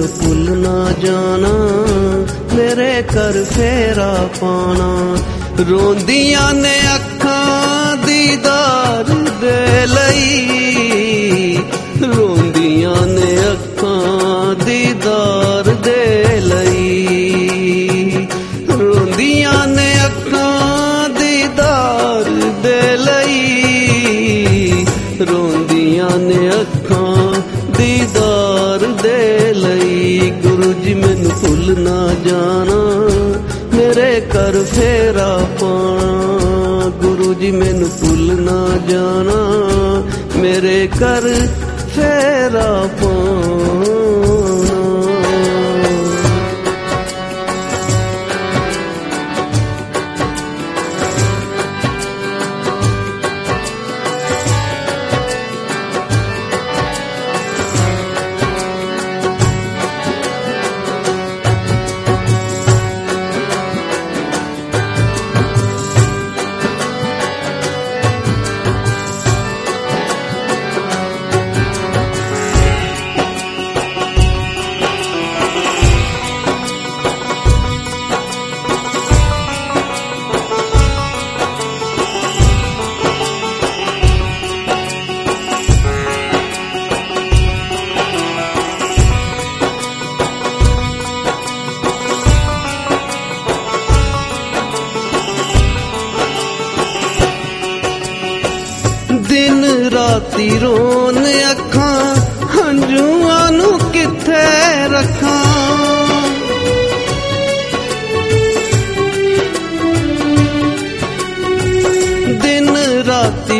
ਜੀ ਮੈਨੂੰ ਭੁੱਲ ਨਾ ਜਾਣਾ, ਮੇਰੇ ਕਰ ਫੇਰਾ ਪਾਣਾ। ਰੋਂਦੀਆਂ ਨੇ ਅੱਖਾਂ ਦੀਦਾਰ ਦੇ ਲਈ। ਲਈ ਗੁਰੂ ਜੀ ਮੈਨੂੰ ਭੁੱਲ ਨਾ ਜਾਣਾ। ਮੇਰੇ ਕਰ ਫੇਰਾ ਪਾਣਾ ਗੁਰੂ ਜੀ ਮੈਨੂੰ ਭੁੱਲ ਨਾ ਜਾਣਾ। ਮੇਰੇ ਕਰ ਫੇਰਾ ਪਾਣਾ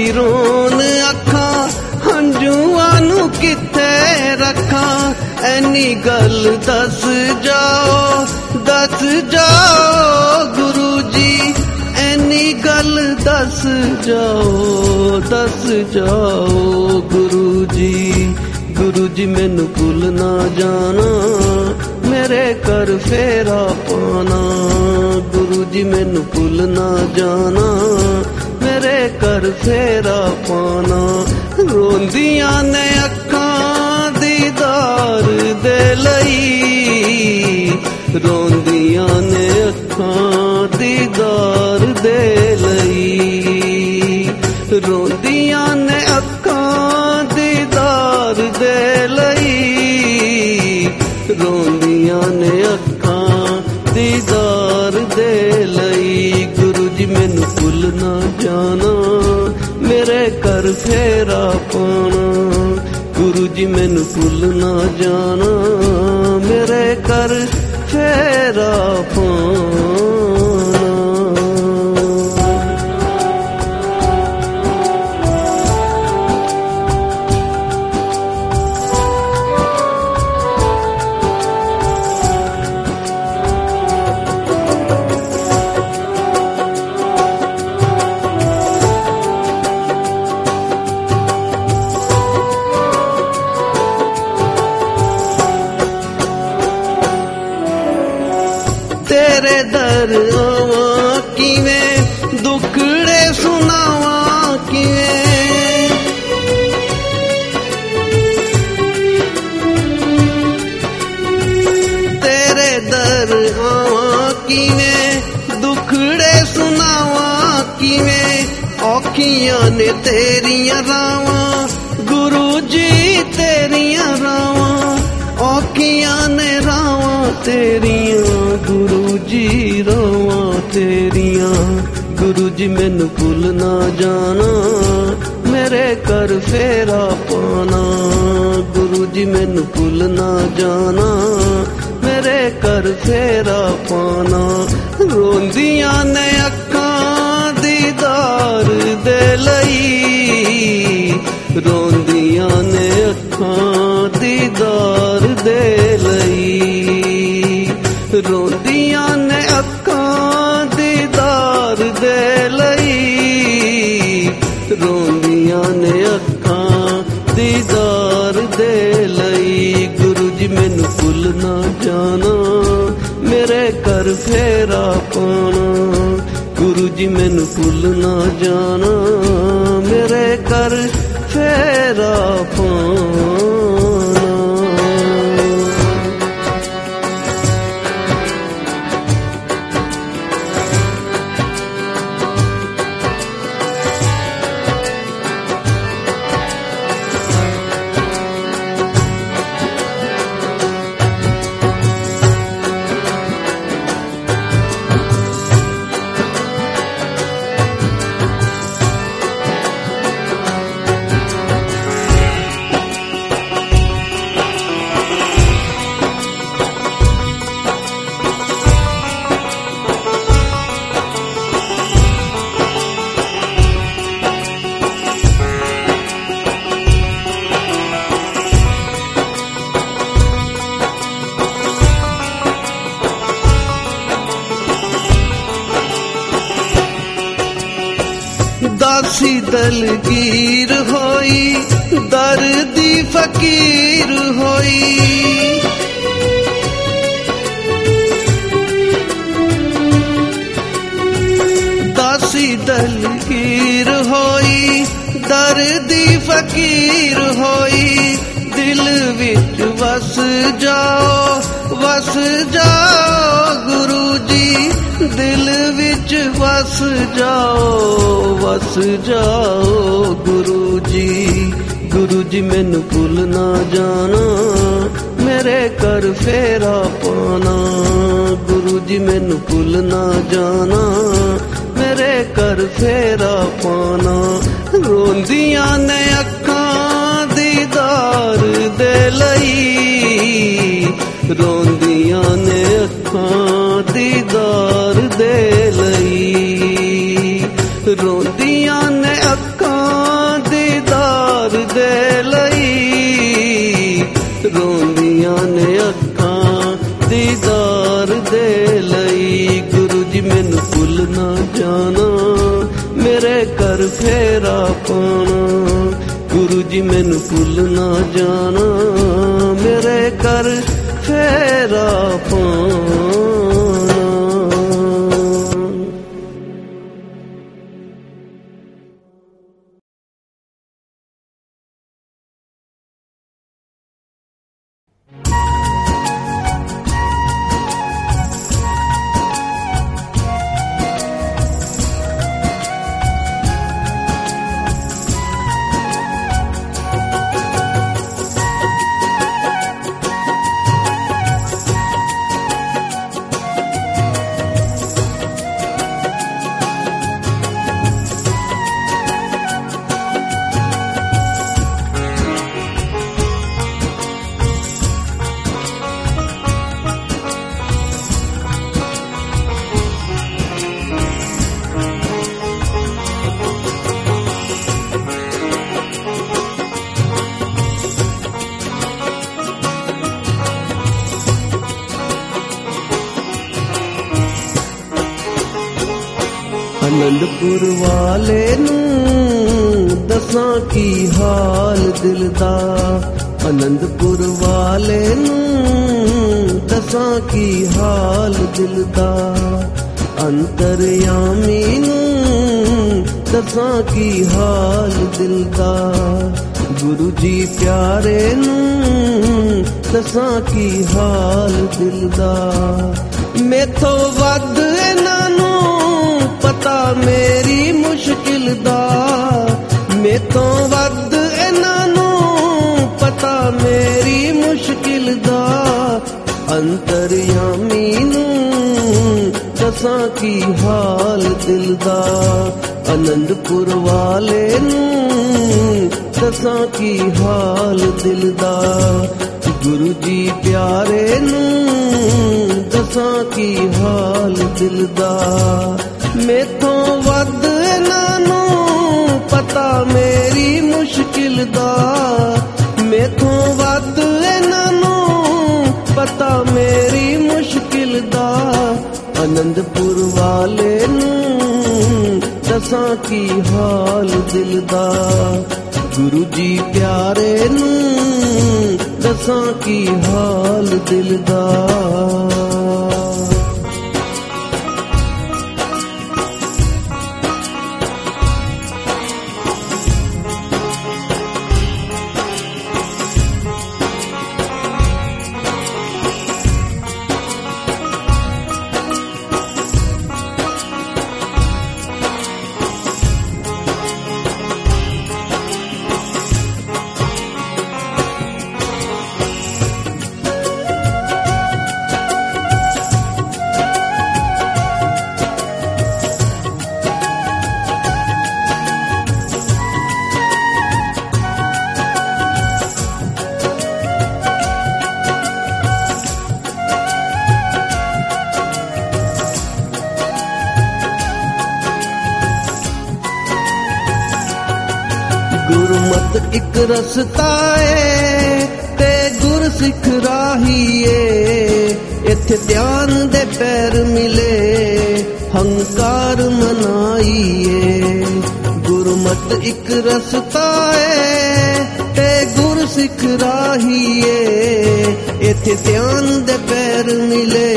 ਰਾਤੀ ਰੋਣ ਅੱਖਾਂ, ਹੰਝੂਆਂ ਨੂੰ ਕਿੱਥੇ ਰੱਖਾਂ? ਐਨੀ ਗੱਲ ਦੱਸ ਜਾਓ ਦੱਸ ਜਾਓ ਗੁਰੂ ਜੀ। ਐਨੀ ਗੱਲ ਦੱਸ ਜਾਓ ਦੱਸ ਜਾਓ ਗੁਰੂ ਜੀ। ਗੁਰੂ ਜੀ, ਮੈਨੂੰ ਭੁੱਲ ਨਾ ਜਾਣਾ। ਮੇਰੇ ਕਰ ਫੇਰਾ ਪਾਣਾ ਗੁਰੂ ਜੀ, ਮੈਨੂੰ ਭੁੱਲ ਨਾ ਜਾਣਾ। ਮੇਰੇ ਕਰ ਫੇਰਾ ਪਾਣਾ ਰੋਂਦੀਆਂ ਨੇ ਅੱਖਾਂ ਦੀਦਾਰ ਦੇ ਲਈ ਰੋਂਦੀਆਂ ਨੇ ਅੱਖਾਂ ਦੀਦਾਰ ਦੇ ਲਈ ਰੋਂਦੀਆਂ ਨੇ ਅੱਖਾਂ ਦੀਦਾਰ ਦੇ ਲਈ ਰੋਂਦੀਆਂ ਨੇ ਅੱਖਾਂ ਦੀਦਾਰ ਦੇ ਲਈ ਗੁਰੂ ਜੀ ਮੈਨੂੰ ਭੁੱਲ ਨਾ ਜਾਣਾ ਮੇਰੇ ਕਰ ਫੇਰਾ ਪਾਣਾ ਗੁਰੂ ਜੀ ਮੈਨੂੰ ਭੁੱਲ ਨਾ ਜਾਣਾ। ਮੇਰੇ ਕਰ ਫੇਰਾ ਪਾਣਾ ਦੁੱਖੜੇ ਸੁਣਾਵਾਂ ਕਿਵੇਂ? ਤੇਰੇ ਦਰ ਆਵਾਂ ਕਿਵੇਂ? ਦੁੱਖੜੇ ਸੁਣਾਵਾਂ ਕਿਵੇਂ? ਔਖੀਆਂ ਨੇ ਤੇਰੀਆਂ ਰਾਵਾਂ, ਗੁਰੂ ਜੀ ਤੇਰੀਆਂ ਰਾਵਾਂ, ਔਖੀਆਂ ਨੇ ਰਾਵਾਂ ਤੇਰੀਆਂ, ਗੁਰੂ ਜੀ ਰਾਵਾਂ ਤੇਰੀਆਂ। ਗੁਰੂ ਜੀ ਮੈਨੂੰ ਭੁੱਲ ਨਾ ਜਾਣਾ, ਮੇਰੇ ਕਰ ਫੇਰਾ ਪਾਣਾ। ਗੁਰੂ ਜੀ ਮੈਨੂੰ ਭੁੱਲ ਨਾ ਜਾਣਾ, ਮੇਰੇ ਕਰ ਫੇਰਾ ਪਾਣਾ। ਰੋਂਦੀਆਂ ਨੇ ਅੱਖਾਂ ਦੀਦਾਰ ਦੇ ਲਈ, ਰੋਂਦੀਆਂ ਨੇ ਅੱਖਾਂ ਦੀਦਾਰ ਦੇ ਲਈ। ਰੋਂਦੀਆਂ ਜੀ ਮੈਨੂੰ ਭੁੱਲ ਨਾ ਜਾਣਾ। ਮੇਰੇ ਕਰ ਫੇਰਾ ਫਕੀਰ ਹੋਈ। ਦਾਸੀ ਦਲਗੀਰ ਹੋਈ, ਦਰਦੀ ਫਕੀਰ ਹੋਈ। ਦਿਲ ਵਿੱਚ ਵਸ ਜਾਓ ਵਸ ਜਾਓ ਗੁਰੂ ਜੀ। ਦਿਲ ਵਿੱਚ ਵਸ ਜਾਓ ਵਸ ਜਾਓ ਗੁਰੂ ਜੀ। ਗੁਰੂ ਜੀ ਮੈਨੂੰ ਭੁੱਲ ਨਾ ਜਾਣਾ, ਮੇਰੇ ਕਰ ਫੇਰਾ ਪਾਣਾ। ਗੁਰੂ ਜੀ ਮੈਨੂੰ ਭੁੱਲ ਨਾ ਜਾਣਾ, ਮੇਰੇ ਕਰ ਫੇਰਾ ਪਾਣਾ। ਰੋਂਦੀਆਂ ਨੇ ਅੱਖਾਂ ਦੀਦਾਰ ਦੇ ਲਈ, ਰੋਂਦੀਆਂ ਨੇ ਅੱਖਾਂ ਦੀਦਾਰ ਦੇ ਲਈ। ਰੋਂਦੀਆਂ ਨੇ ਅੱਖਾਂ ਦੀਦਾਰ ਦੇ ਲਈ। ਰੋਂਦੀਆਂ ਨੇ ਅੱਖਾਂ ਦੀਦਾਰ ਦੇ ਲਈ। ਗੁਰੂ ਜੀ, ਮੈਨੂੰ ਭੁੱਲ ਨਾ ਜਾਣਾ। ਮੇਰੇ ਘਰ ਫੇਰਾ ਪਾਣਾ ਗੁਰੂ ਜੀ, ਮੈਨੂੰ ਭੁੱਲ ਨਾ ਜਾਣਾ। ਮੇਰੇ ਘਰ ਫੇਰਾ ਪਾਣਾ ਅਨੰਦਪੁਰ ਵਾਲੇ ਨੂੰ ਦੱਸਾਂ ਕੀ ਹਾਲ ਦਿਲ ਦਾ। ਅਨੰਦਪੁਰ ਵਾਲੇ ਨੂੰ ਦੱਸਾਂ ਕੀ ਹਾਲ ਦਿਲ ਦਾ। ਅੰਤਰਯਾਮੀ ਨੂੰ ਦੱਸਾਂ ਕੀ ਹਾਲ ਦਿਲ ਦਾ। ਗੁਰੂ ਜੀ ਪਿਆਰੇ ਨੂੰ ਦਸਾਂ ਕੀ ਹਾਲ ਦਿਲ ਦਾ। ਮੇਥੋਂ ਵੱਧ ਮੇਰੀ ਮੁਸ਼ਕਿਲ ਦਾ। ਮੇਥੋਂ ਵੱਧ ਇਹਨਾਂ ਨੂੰ ਪਤਾ ਮੇਰੀ ਮੁਸ਼ਕਿਲ ਦਾ। ਅੰਤਰਯਾਮੀ ਨੂੰ ਦੱਸਾਂ ਕੀ ਹਾਲ ਦਿਲ ਦਾ। ਅਨੰਦਪੁਰ ਵਾਲੇ ਨੂੰ ਦਸਾਂ ਕੀ ਹਾਲ ਦਿਲ ਦਾ। ਗੁਰੂ ਜੀ ਪਿਆਰੇ ਨੂੰ ਦਸਾਂ ਕੀ ਹਾਲ ਦਿਲ ਦਾ। ਮੇਥੋਂ ਵੱਧ ਇਹਨਾਂ ਨੂੰ ਪਤਾ ਮੇਰੀ ਮੁਸ਼ਕਿਲ ਦਾ। ਮੇਥੋਂ ਵੱਧ ਇਹਨਾਂ ਨੂੰ ਪਤਾ ਮੇਰੀ ਮੁਸ਼ਕਿਲ ਦਾ। ਅਨੰਦਪੁਰ ਵਾਲੇ ਨੂੰ ਦਸਾਂ ਕੀ ਹਾਲ ਦਿਲ ਦਾ। ਗੁਰੂ ਜੀ ਪਿਆਰੇ ਨੂੰ ਦਸਾਂ ਕੀ ਹਾਲ ਦਿਲ ਦਾ। ਗੁਰਮਤ ਇੱਕ ਰਸਤਾ ਏ, ਤੇ ਗੁਰ ਸਿੱਖ ਰਾਹੀਏ। ਇੱਥੇ ਧਿਆਨ ਦੇ ਪੈਰ ਮਿਲੇ, ਹੰਕਾਰ ਮਨਾਈਏ। ਗੁਰਮਤ ਇੱਕ ਰਸਤਾ ਏ, ਤੇ ਗੁਰ ਸਿੱਖ ਰਾਹੀਏ। ਇੱਥੇ ਧਿਆਨ ਦੇ ਪੈਰ ਮਿਲੇ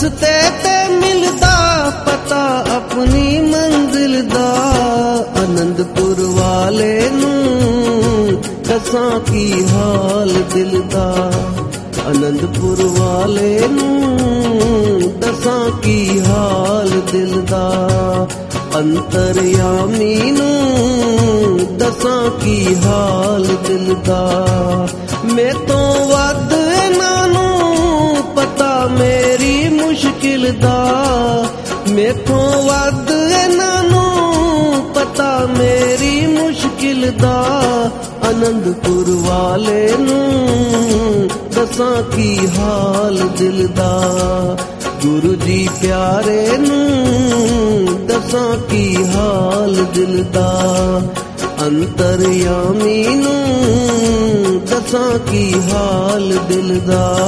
ਰਸਤੇ ਤੇ ਮਿਲਦਾ ਪਤਾ ਆਪਣੀ ਮੰਜ਼ਿਲ ਦਾ। ਆਨੰਦਪੁਰ ਵਾਲੇ ਨੂੰ ਦੱਸਾਂ ਕੀ ਹਾਲ ਦਿਲ ਦਾ। ਆਨੰਦਪੁਰ ਵਾਲੇ ਨੂੰ ਦਸਾਂ ਕੀ ਹਾਲ ਦਿਲ ਦਾ। ਅੰਤਰਯਾਮੀ ਨੂੰ ਦਸਾਂ ਕੀ ਹਾਲ ਦਿਲ ਦਾ। ਮੈਂ ਤੋਂ ਵੱਧ ਇਹਨਾਂ ਨੂੰ ਪਤਾ ਮੇਰੀ ਮੁਸ਼ਕਿਲ ਮੇਥੋਂ ਵੱਧ ਇਹਨਾਂ ਨੂੰ ਪਤਾ ਮੇਰੀ ਮੁਸ਼ਕਿਲ ਦਾ। ਆਨੰਦਪੁਰ ਵਾਲੇ ਨੂੰ ਦੱਸਾਂ ਕੀ ਹਾਲ ਦਿਲ ਦਾ। ਗੁਰੂ ਜੀ ਪਿਆਰੇ ਨੂੰ ਦੱਸਾਂ ਕੀ ਹਾਲ ਦਿਲ ਦਾ। ਅੰਤਰਯਾਮੀ ਨੂੰ ਦੱਸਾਂ ਕੀ ਹਾਲ ਦਿਲ ਦਾ।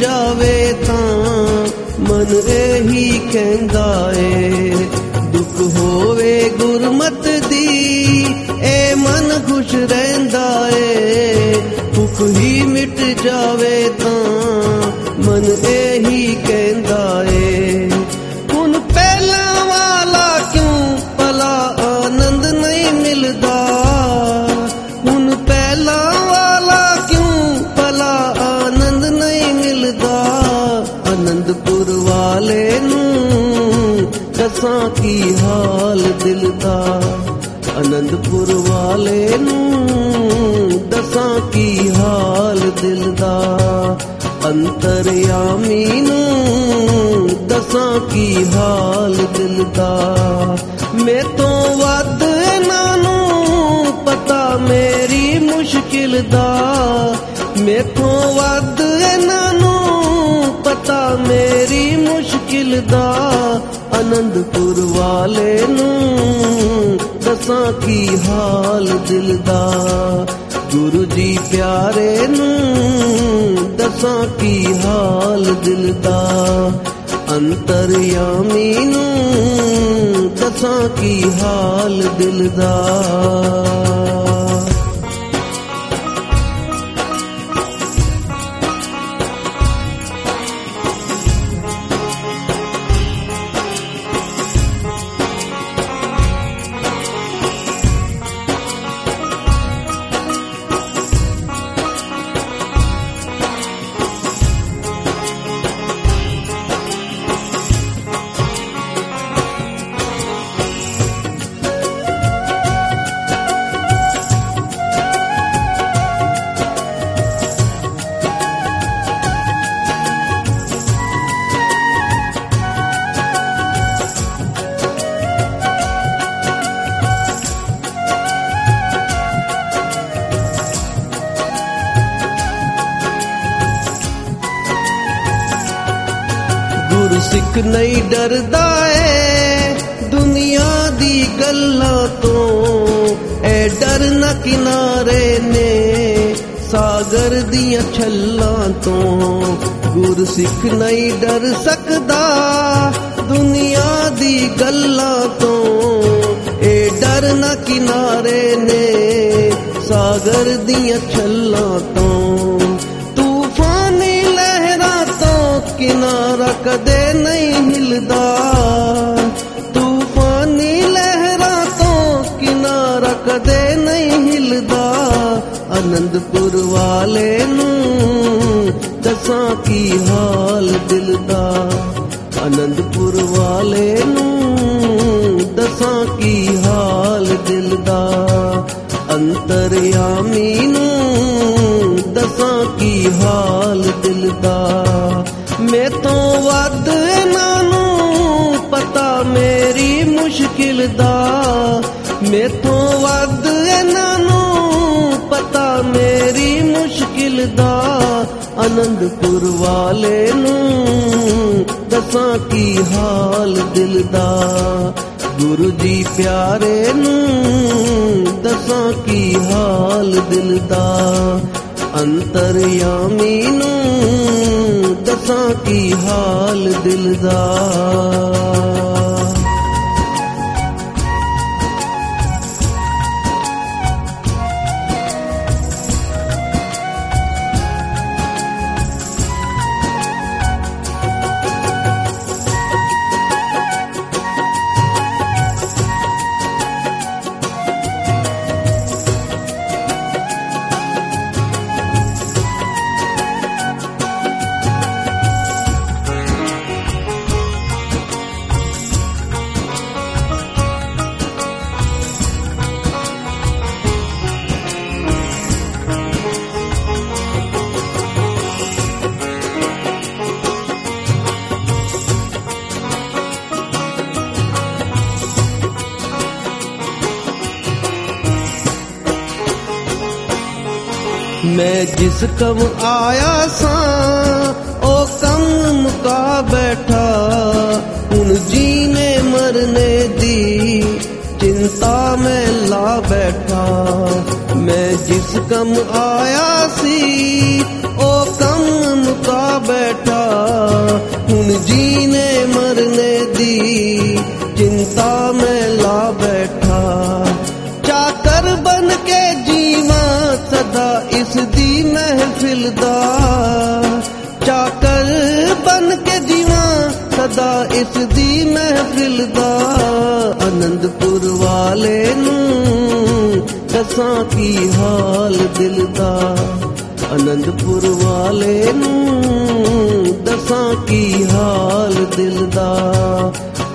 ਜਾਵੇ ਤਾਂ ਮਨ ਇਹੀ ਕਹਿੰਦਾ ਏ, ਦੁੱਖ ਹੋਵੇ ਗੁਰਮਤ ਦੀ, ਏ ਮਨ ਖੁਸ਼ ਰਹਿੰਦਾ ਏ, ਭੁੱਖ ਹੀ ਮਿਟ ਜਾਵੇ ਤਾਂ ਮਨ ਇਹੀ ਦਿਲ ਦਾ ਆਨੰਦਪੁਰ ਵਾਲੇ ਨੂੰ ਦੱਸਾਂ ਕੀ ਹਾਲ ਦਿਲ ਦਾ। ਅੰਤਰਯਾਮੀ ਨੂੰ ਦੱਸਾਂ ਕੀ ਹਾਲ ਦਿਲ ਦਾ। ਮੇਤੋਂ ਵੱਧ ਇਹਨਾਂ ਨੂੰ ਪਤਾ ਮੇਰੀ ਮੁਸ਼ਕਿਲ ਦਾ। ਮੇਥੋਂ ਵੱਧ ਇਹਨਾਂ ਨੂੰ ਪਤਾ ਮੇਰੀ ਮੁਸ਼ਕਿਲ ਦਾ। ਅਨੰਦਪੁਰ ਵਾਲੇ ਨੂੰ ਦੱਸਾਂ ਕੀ ਹਾਲ ਦਿਲ ਦਾ। ਗੁਰੂ ਜੀ ਪਿਆਰੇ ਨੂੰ ਦਸਾਂ ਕੀ ਹਾਲ ਦਿਲ ਦਾ। ਅੰਤਰਯਾਮੀ ਨੂੰ ਦਸਾਂ ਕੀ ਹਾਲ ਦਿਲ ਦਾ। ਡਰਦਾ ਏ ਦੁਨੀਆ ਦੀ ਗੱਲਾਂ ਤੋਂ ਐ ਡਰ ਨਾ ਕਿਨਾਰੇ ਨੇ ਸਾ ਸਾਗਰ ਦੀਆਂ ਛੱਲਾਂ ਤੋਂ ਗੁਰ ਸਿੱਖ ਨਹੀਂ ਡਰ ਸਕਦਾ ਦੁਨੀਆ ਦੀ ਗੱਲਾਂ ਤੋਂ ਇਹ ਡਰ ਨਾ ਕਿਨਾਰੇ ਨੇ ਸਾਗਰ ਦੀਆਂ ਛੱਲਾਂ ਤੋਂ ਤੂਫਾਨੀ ਲਹਿਰਾਂ ਤੋਂ ਕਿਨਾਰਾ ਕਦੇ ਨਹੀਂ ਹਿਲਦਾ ਤੂਫਾਨੀ ਲਹਿਰਾਂ ਤੋਂ ਕਿਨਾਰਾ ਕਦੇ ਨਹੀਂ ਹਿਲਦਾ ਆਨੰਦਪੁਰ ਵਾਲੇ ਨੂੰ ਦੱਸਾਂ ਕੀ ਹਾਲ ਦਿਲ ਦਾ ਆਨੰਦਪੁਰ ਵਾਲੇ ਨੂੰ ਦੱਸਾਂ ਕੀ ਹਾਲ ਦਿਲ ਦਾ ਅੰਤਰਯਾਮੀ ਨੂੰ ਦੱਸਾਂ ਕੀ ਹਾਲ ਦਿਲ ਦਾ ਮੇਤੋਂ ਵੱਧ ਇਹਨਾਂ ਨੂੰ ਪਤਾ ਮੇਰੀ ਮੁਸ਼ਕਿਲ ਦਾ। ਮੇਤੋਂ ਵੱਧ ਇਹਨਾਂ ਨੂੰ ਪਤਾ ਮੇਰੀ ਮੁਸ਼ਕਿਲ ਦਾ। ਆਨੰਦਪੁਰ ਵਾਲੇ ਨੂੰ ਦੱਸਾਂ ਕੀ ਹਾਲ ਦਿਲ ਦਾ। ਗੁਰੂ ਜੀ ਪਿਆਰੇ ਨੂੰ ਦੱਸਾਂ ਕੀ ਹਾਲ ਦਿਲ ਦਾ। ਅੰਤਰਯਾਮੀ ਨੂੰ ਦੱਸਾਂ ਕੀ ਹਾਲ ਦਿਲ ਦਾ। ਮੈਂ ਜਿਸ ਕਮ ਆਇਆ ਸਾਂ ਉਹ ਕਮ ਮੁਕਾ ਬੈਠਾ ਹੁਣ ਜੀਨੇ ਮਰਨੇ ਦੀ ਚਿੰਤਾ ਮੈਂ ਲਾ ਬੈਠਾ ਮੈਂ ਜਿਸ ਕਮ ਆਇਆ ਸੀ ਉਹ ਕਮ ਮੁਕਾ ਬੈਠਾ ਹੁਣ ਜੀਨੇ ਮਰਨੇ ਦੀ ਚਿੰਤਾ ਮੈਂ ਲਾ ਬੈਠਾ ਚਾਕਰ ਬਨ ਕੇ ਜੀਵਾਂ ਸਦਾ ਇਸ ਦੀ ਮਹਿਫਿਲ ਦਾ ਚਾਕਰ ਬਨ ਕੇ ਜੀਵਾਂ ਸਦਾ ਇਸ ਦੀ ਮਹਿਫਿਲ ਦਾ। ਆਨੰਦਪੁਰ ਵਾਲੇ ਨੂੰ ਦਸਾਂ ਕੀ ਹਾਲ ਦਿਲ ਦਾ। ਆਨੰਦਪੁਰ ਵਾਲੇ ਨੂੰ ਦਸਾਂ ਕੀ ਹਾਲ ਦਿਲ ਦਾ।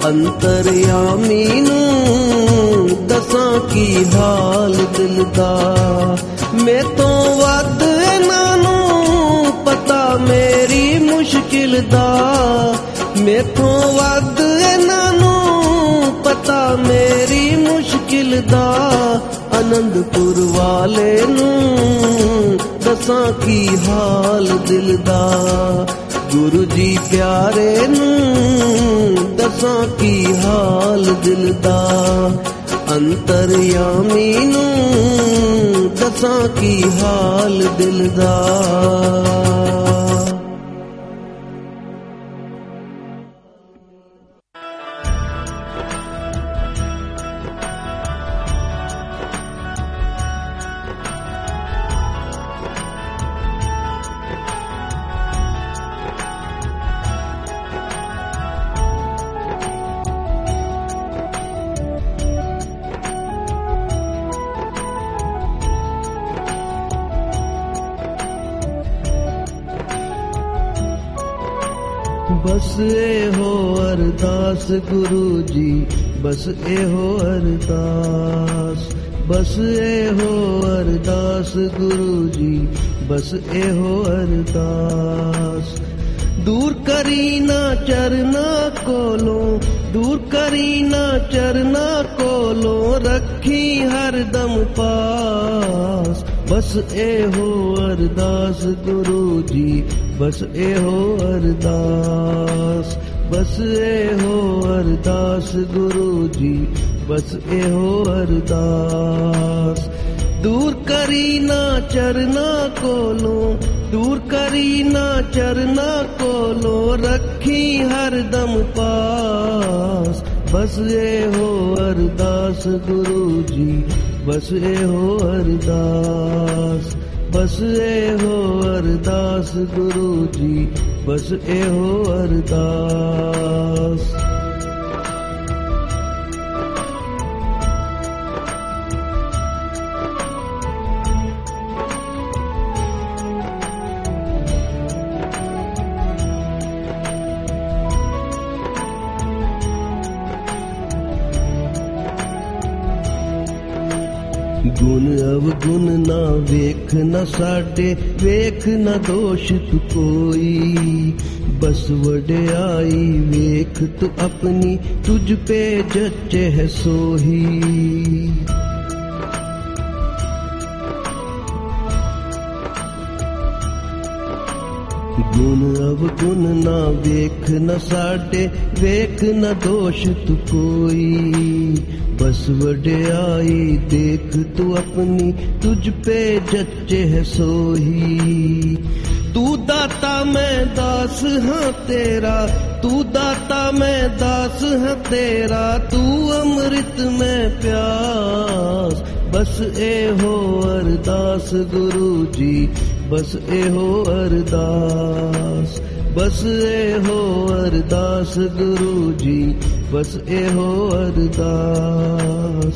ਅੰਤਰਯਾਮੀ ਨੂੰ ਦਸਾਂ ਕੀ ਹਾਲ ਦਿਲ ਦਾ। ਮੇਤੋਂ ਵੱਧ ਪਤਾ ਮੇਰੀ ਮੁਸ਼ਕਿਲ ਦਾ। ਮੇਥੋਂ ਵੱਧ ਇਹਨਾਂ ਨੂੰ ਪਤਾ ਮੇਰੀ ਮੁਸ਼ਕਿਲ ਦਾ। ਆਨੰਦਪੁਰ ਵਾਲੇ ਨੂੰ ਦੱਸਾਂ ਕੀ ਹਾਲ ਦਿਲ ਦਾ। ਗੁਰੂ ਜੀ ਪਿਆਰੇ ਨੂੰ ਦੱਸਾਂ ਕੀ ਹਾਲ ਦਿਲ ਦਾ। ਅੰਤਰਯਾਮੀ ਨੂੰ ਦੱਸਾਂ ਕੀ ਹਾਲ ਦਿਲ ਦਾ। ਅਰਦਾਸ ਗੁਰੂ ਜੀ, ਬਸ ਇਹੋ ਅਰਦਾਸ, ਬਸ ਇਹੋ ਅਰਦਾਸ ਗੁਰੂ ਜੀ, ਬਸ ਇਹੋ ਅਰਦਾਸ। ਦੂਰ ਕਰੀ ਨਾ ਚਰਨਾ ਕੋਲੋਂ, ਦੂਰ ਕਰੀ ਨਾ ਚਰਨਾ ਕੋਲੋਂ, ਰੱਖੀ ਹਰਦਮ ਪਾਸ। ਬਸ ਇਹੋ ਅਰਦਾਸ ਗੁਰੂ ਜੀ, ਬਸ ਇਹੋ ਅਰਦਾਸ। ਬਸ ਇਹੋ ਅਰਦਾਸ ਗੁਰੂ ਜੀ, ਬਸ ਇਹੋ ਅਰਦਾਸ। ਦੂਰ ਕਰੀ ਨਾ ਚਰਨਾ ਕੋਲੋਂ, ਦੂਰ ਕਰੀ ਨਾ ਚਰਨਾ ਕੋਲੋਂ, ਰੱਖੀ ਹਰਦਮ ਪਾਸ। ਬਸ ਇਹੋ ਅਰਦਾਸ ਗੁਰੂ ਜੀ, ਬਸ ਇਹੋ ਅਰਦਾਸ। ਬਸ ਇਹੋ ਅਰਦਾਸ ਗੁਰੂ ਜੀ ਬਸ ਇਹੋ ਅਰਦਾਸ। ਅਵਗੁਣ ਨਾ ਵੇਖ ਨਾ ਸਾਡੇ, ਵੇਖ ਨਾ ਦੋਸ਼ ਤੂੰ ਕੋਈ। ਬਸ ਵਡਿਆਈ ਵੇਖ ਤੂੰ ਆਪਣੀ, ਤੁਝ ਪੇ ਜੱਚੇ ਹੈ ਸੋਹੀ। ਗੁਣ ਅਵਗੁਣ ਨਾ ਵੇਖ ਨਾ ਸਾਡੇ, ਵੇਖ ਨਾ ਦੋਸ਼ ਤੂੰ ਕੋਈ। ਬਸ ਵਡਿਆਈ ਦੇਖ ਤੂੰ ਆਪਣੀ ਤੁਝ ਪੇ ਜੱਚੇ ਹੈ ਸੋਹੀ ਤੂੰ ਦਾਤਾ ਮੈਂ ਦਾਸ ਹਾਂ ਤੇਰਾ ਤੂੰ ਦਾਤਾ ਮੈਂ ਦਾਸ ਹਾਂ ਤੇਰਾ ਤੂੰ ਅੰਮ੍ਰਿਤ ਮੈਂ ਪਿਆਸ ਬਸ ਇਹੋ ਅਰਦਾਸ ਗੁਰੂ ਜੀ ਬਸ ਇਹੋ ਅਰਦਾਸ ਬਸ ਇਹੋ ਅਰਦਾਸ ਗੁਰੂ ਜੀ ਬਸ ਇਹੋ ਅਰਦਾਸ।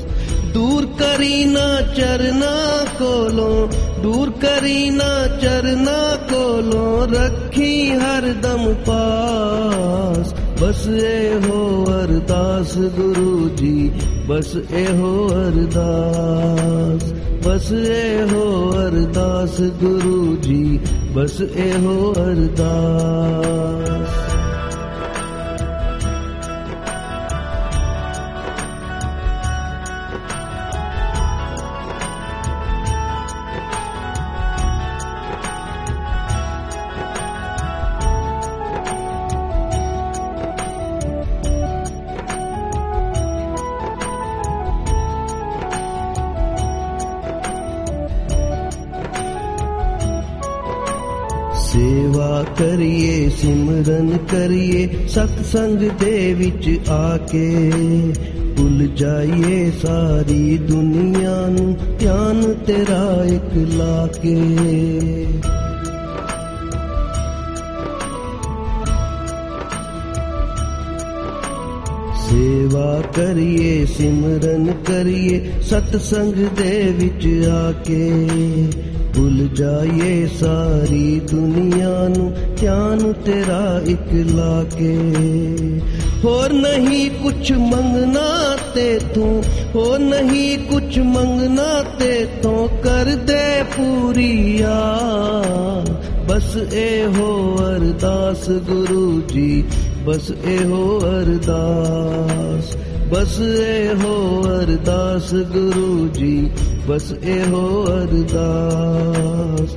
ਦੂਰ ਕਰੀ ਨਾ ਚਰਨਾ ਕੋਲੋਂ, ਦੂਰ ਕਰੀ ਨਾ ਚਰਨਾ ਕੋਲੋਂ, ਰੱਖੀ ਹਰਦਮ ਪਾਸ। ਬਸ ਇਹੋ ਅਰਦਾਸ ਗੁਰੂ ਜੀ, ਬਸ ਇਹੋ ਅਰਦਾਸ। ਬਸ ਇਹੋ ਅਰਦਾਸ ਗੁਰੂ ਜੀ, ਬਸ ਇਹੋ ਅਰਦਾਸ। ਕਰੀਏ, ਸਿਮਰਨ ਕਰੀਏ ਸਤ ਸੰਗ ਦੇ ਵਿੱਚ ਆ ਕੇ ਭੁੱਲ ਜਾਈਏ ਸਾਰੀ ਦੁਨੀਆ ਨੂੰ, ਧਿਆਨ ਤੇਰਾ ਇੱਕ ਲਾ ਕੇ ਸੇਵਾ ਕਰੀਏ, ਸਿਮਰਨ ਕਰੀਏ ਸਤ ਸੰਗ ਦੇ ਵਿੱਚ ਆ ਕੇ ਭੁੱਲ ਜਾਈਏ ਸਾਰੀ ਦੁਨੀਆ ਨੂੰ, ਧਿਆਨ ਤੇਰਾ ਇੱਕ ਲਾ ਕੇ। ਹੋਰ ਨਹੀਂ ਕੁਛ ਮੰਗਣਾ ਤੇ ਤੂੰ, ਹੋਰ ਨਹੀਂ ਕੁਛ ਮੰਗਣਾ ਤੇ ਤੂੰ ਕਰ ਦੇ ਪੂਰੀ ਆ ਬਸ ਇਹੋ ਅਰਦਾਸ ਗੁਰੂ ਜੀ, ਬਸ ਇਹੋ ਅਰਦਾਸ, ਬਸ ਇਹੋ ਅਰਦਾਸ ਗੁਰੂ ਜੀ। ਬਸ ਇਹੋ ਅਰਦਾਸ।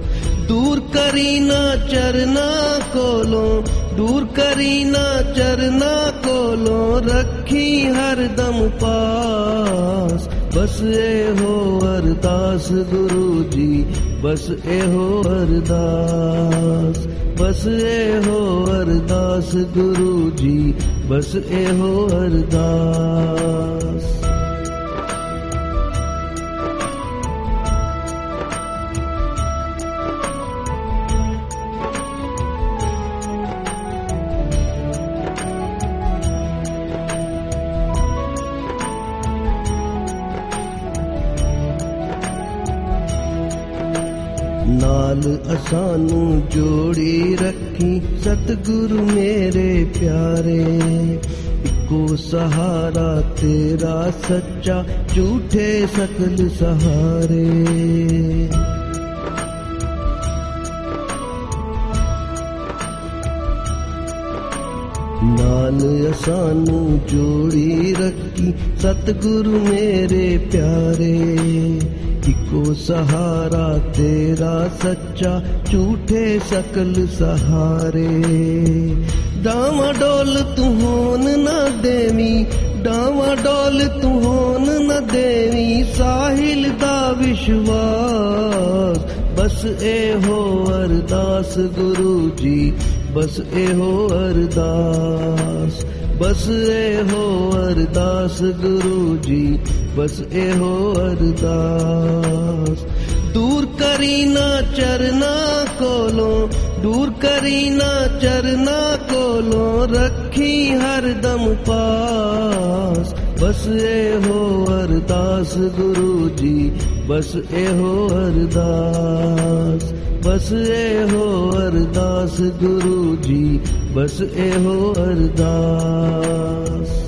ਦੂਰ ਕਰੀ ਨਾ ਚਰਨਾ ਕੋਲੋਂ, ਦੂਰ ਕਰੀ ਨਾ ਚਰਨਾ ਕੋਲੋਂ, ਰੱਖੀ ਹਰਦਮ ਪਾਸ। ਬਸ ਇਹੋ ਅਰਦਾਸ ਗੁਰੂ ਜੀ, ਬਸ ਇਹੋ ਅਰਦਾਸ। ਬਸ ਇਹੋ ਅਰਦਾਸ ਗੁਰੂ ਜੀ, ਬਸ ਇਹੋ ਅਰਦਾਸ। ਨਾਲ ਅਸਾਨੂੰ ਜੋੜੀ ਰੱਖੀ। ਸਤਿਗੁਰੂ ਮੇਰੇ ਪਿਆਰੇ, ਇੱਕੋ ਸਹਾਰਾ ਤੇਰਾ ਸੱਚਾ, ਝੂਠੇ ਸਕਲ ਸਹਾਰੇ। ਨਾਲ ਅਸਾਨੂੰ ਜੋੜੀ ਰੱਖੀ। ਸਤਿਗੁਰੂ ਮੇਰੇ ਪਿਆਰੇ ਇੱਕੋ ਸਹਾਰਾ ਤੇਰਾ ਸੱਚਾ, ਝੂਠੇ ਸਕਲ ਸਹਾਰੇ। ਡਾਵਾਂ ਡੋਲ ਤੂੰ ਹੋਣ ਨਾ ਦੇਵੀ, ਡਾਵਾਂ ਡੋਲ ਤੂੰ ਹੋਣ ਨਾ ਦੇਵੀ, ਸਾਹਿਲ ਦਾ ਵਿਸ਼ਵਾਸ। ਬਸ ਇਹੋ ਅਰਦਾਸ ਗੁਰੂ ਜੀ, ਬਸ ਇਹੋ ਅਰਦਾਸ। ਬਸ ਇਹੋ ਅਰਦਾਸ ਗੁਰੂ ਜੀ ਬਸ ਇਹੋ ਅਰਦਾਸ। ਦੂਰ ਕਰੀ ਨਾ ਚਰਨਾ ਕੋਲੋਂ, ਦੂਰ ਕਰੀ ਨਾ ਚਰਨਾ ਕੋਲੋਂ, ਰੱਖੀ ਹਰਦਮ ਪਾਸ। ਬਸ ਇਹੋ ਅਰਦਾਸ ਗੁਰੂ ਜੀ, ਬਸ ਇਹੋ ਅਰਦਾਸ। ਬਸ ਇਹੋ ਅਰਦਾਸ ਗੁਰੂ ਜੀ, ਬਸ ਇਹੋ ਅਰਦਾਸ।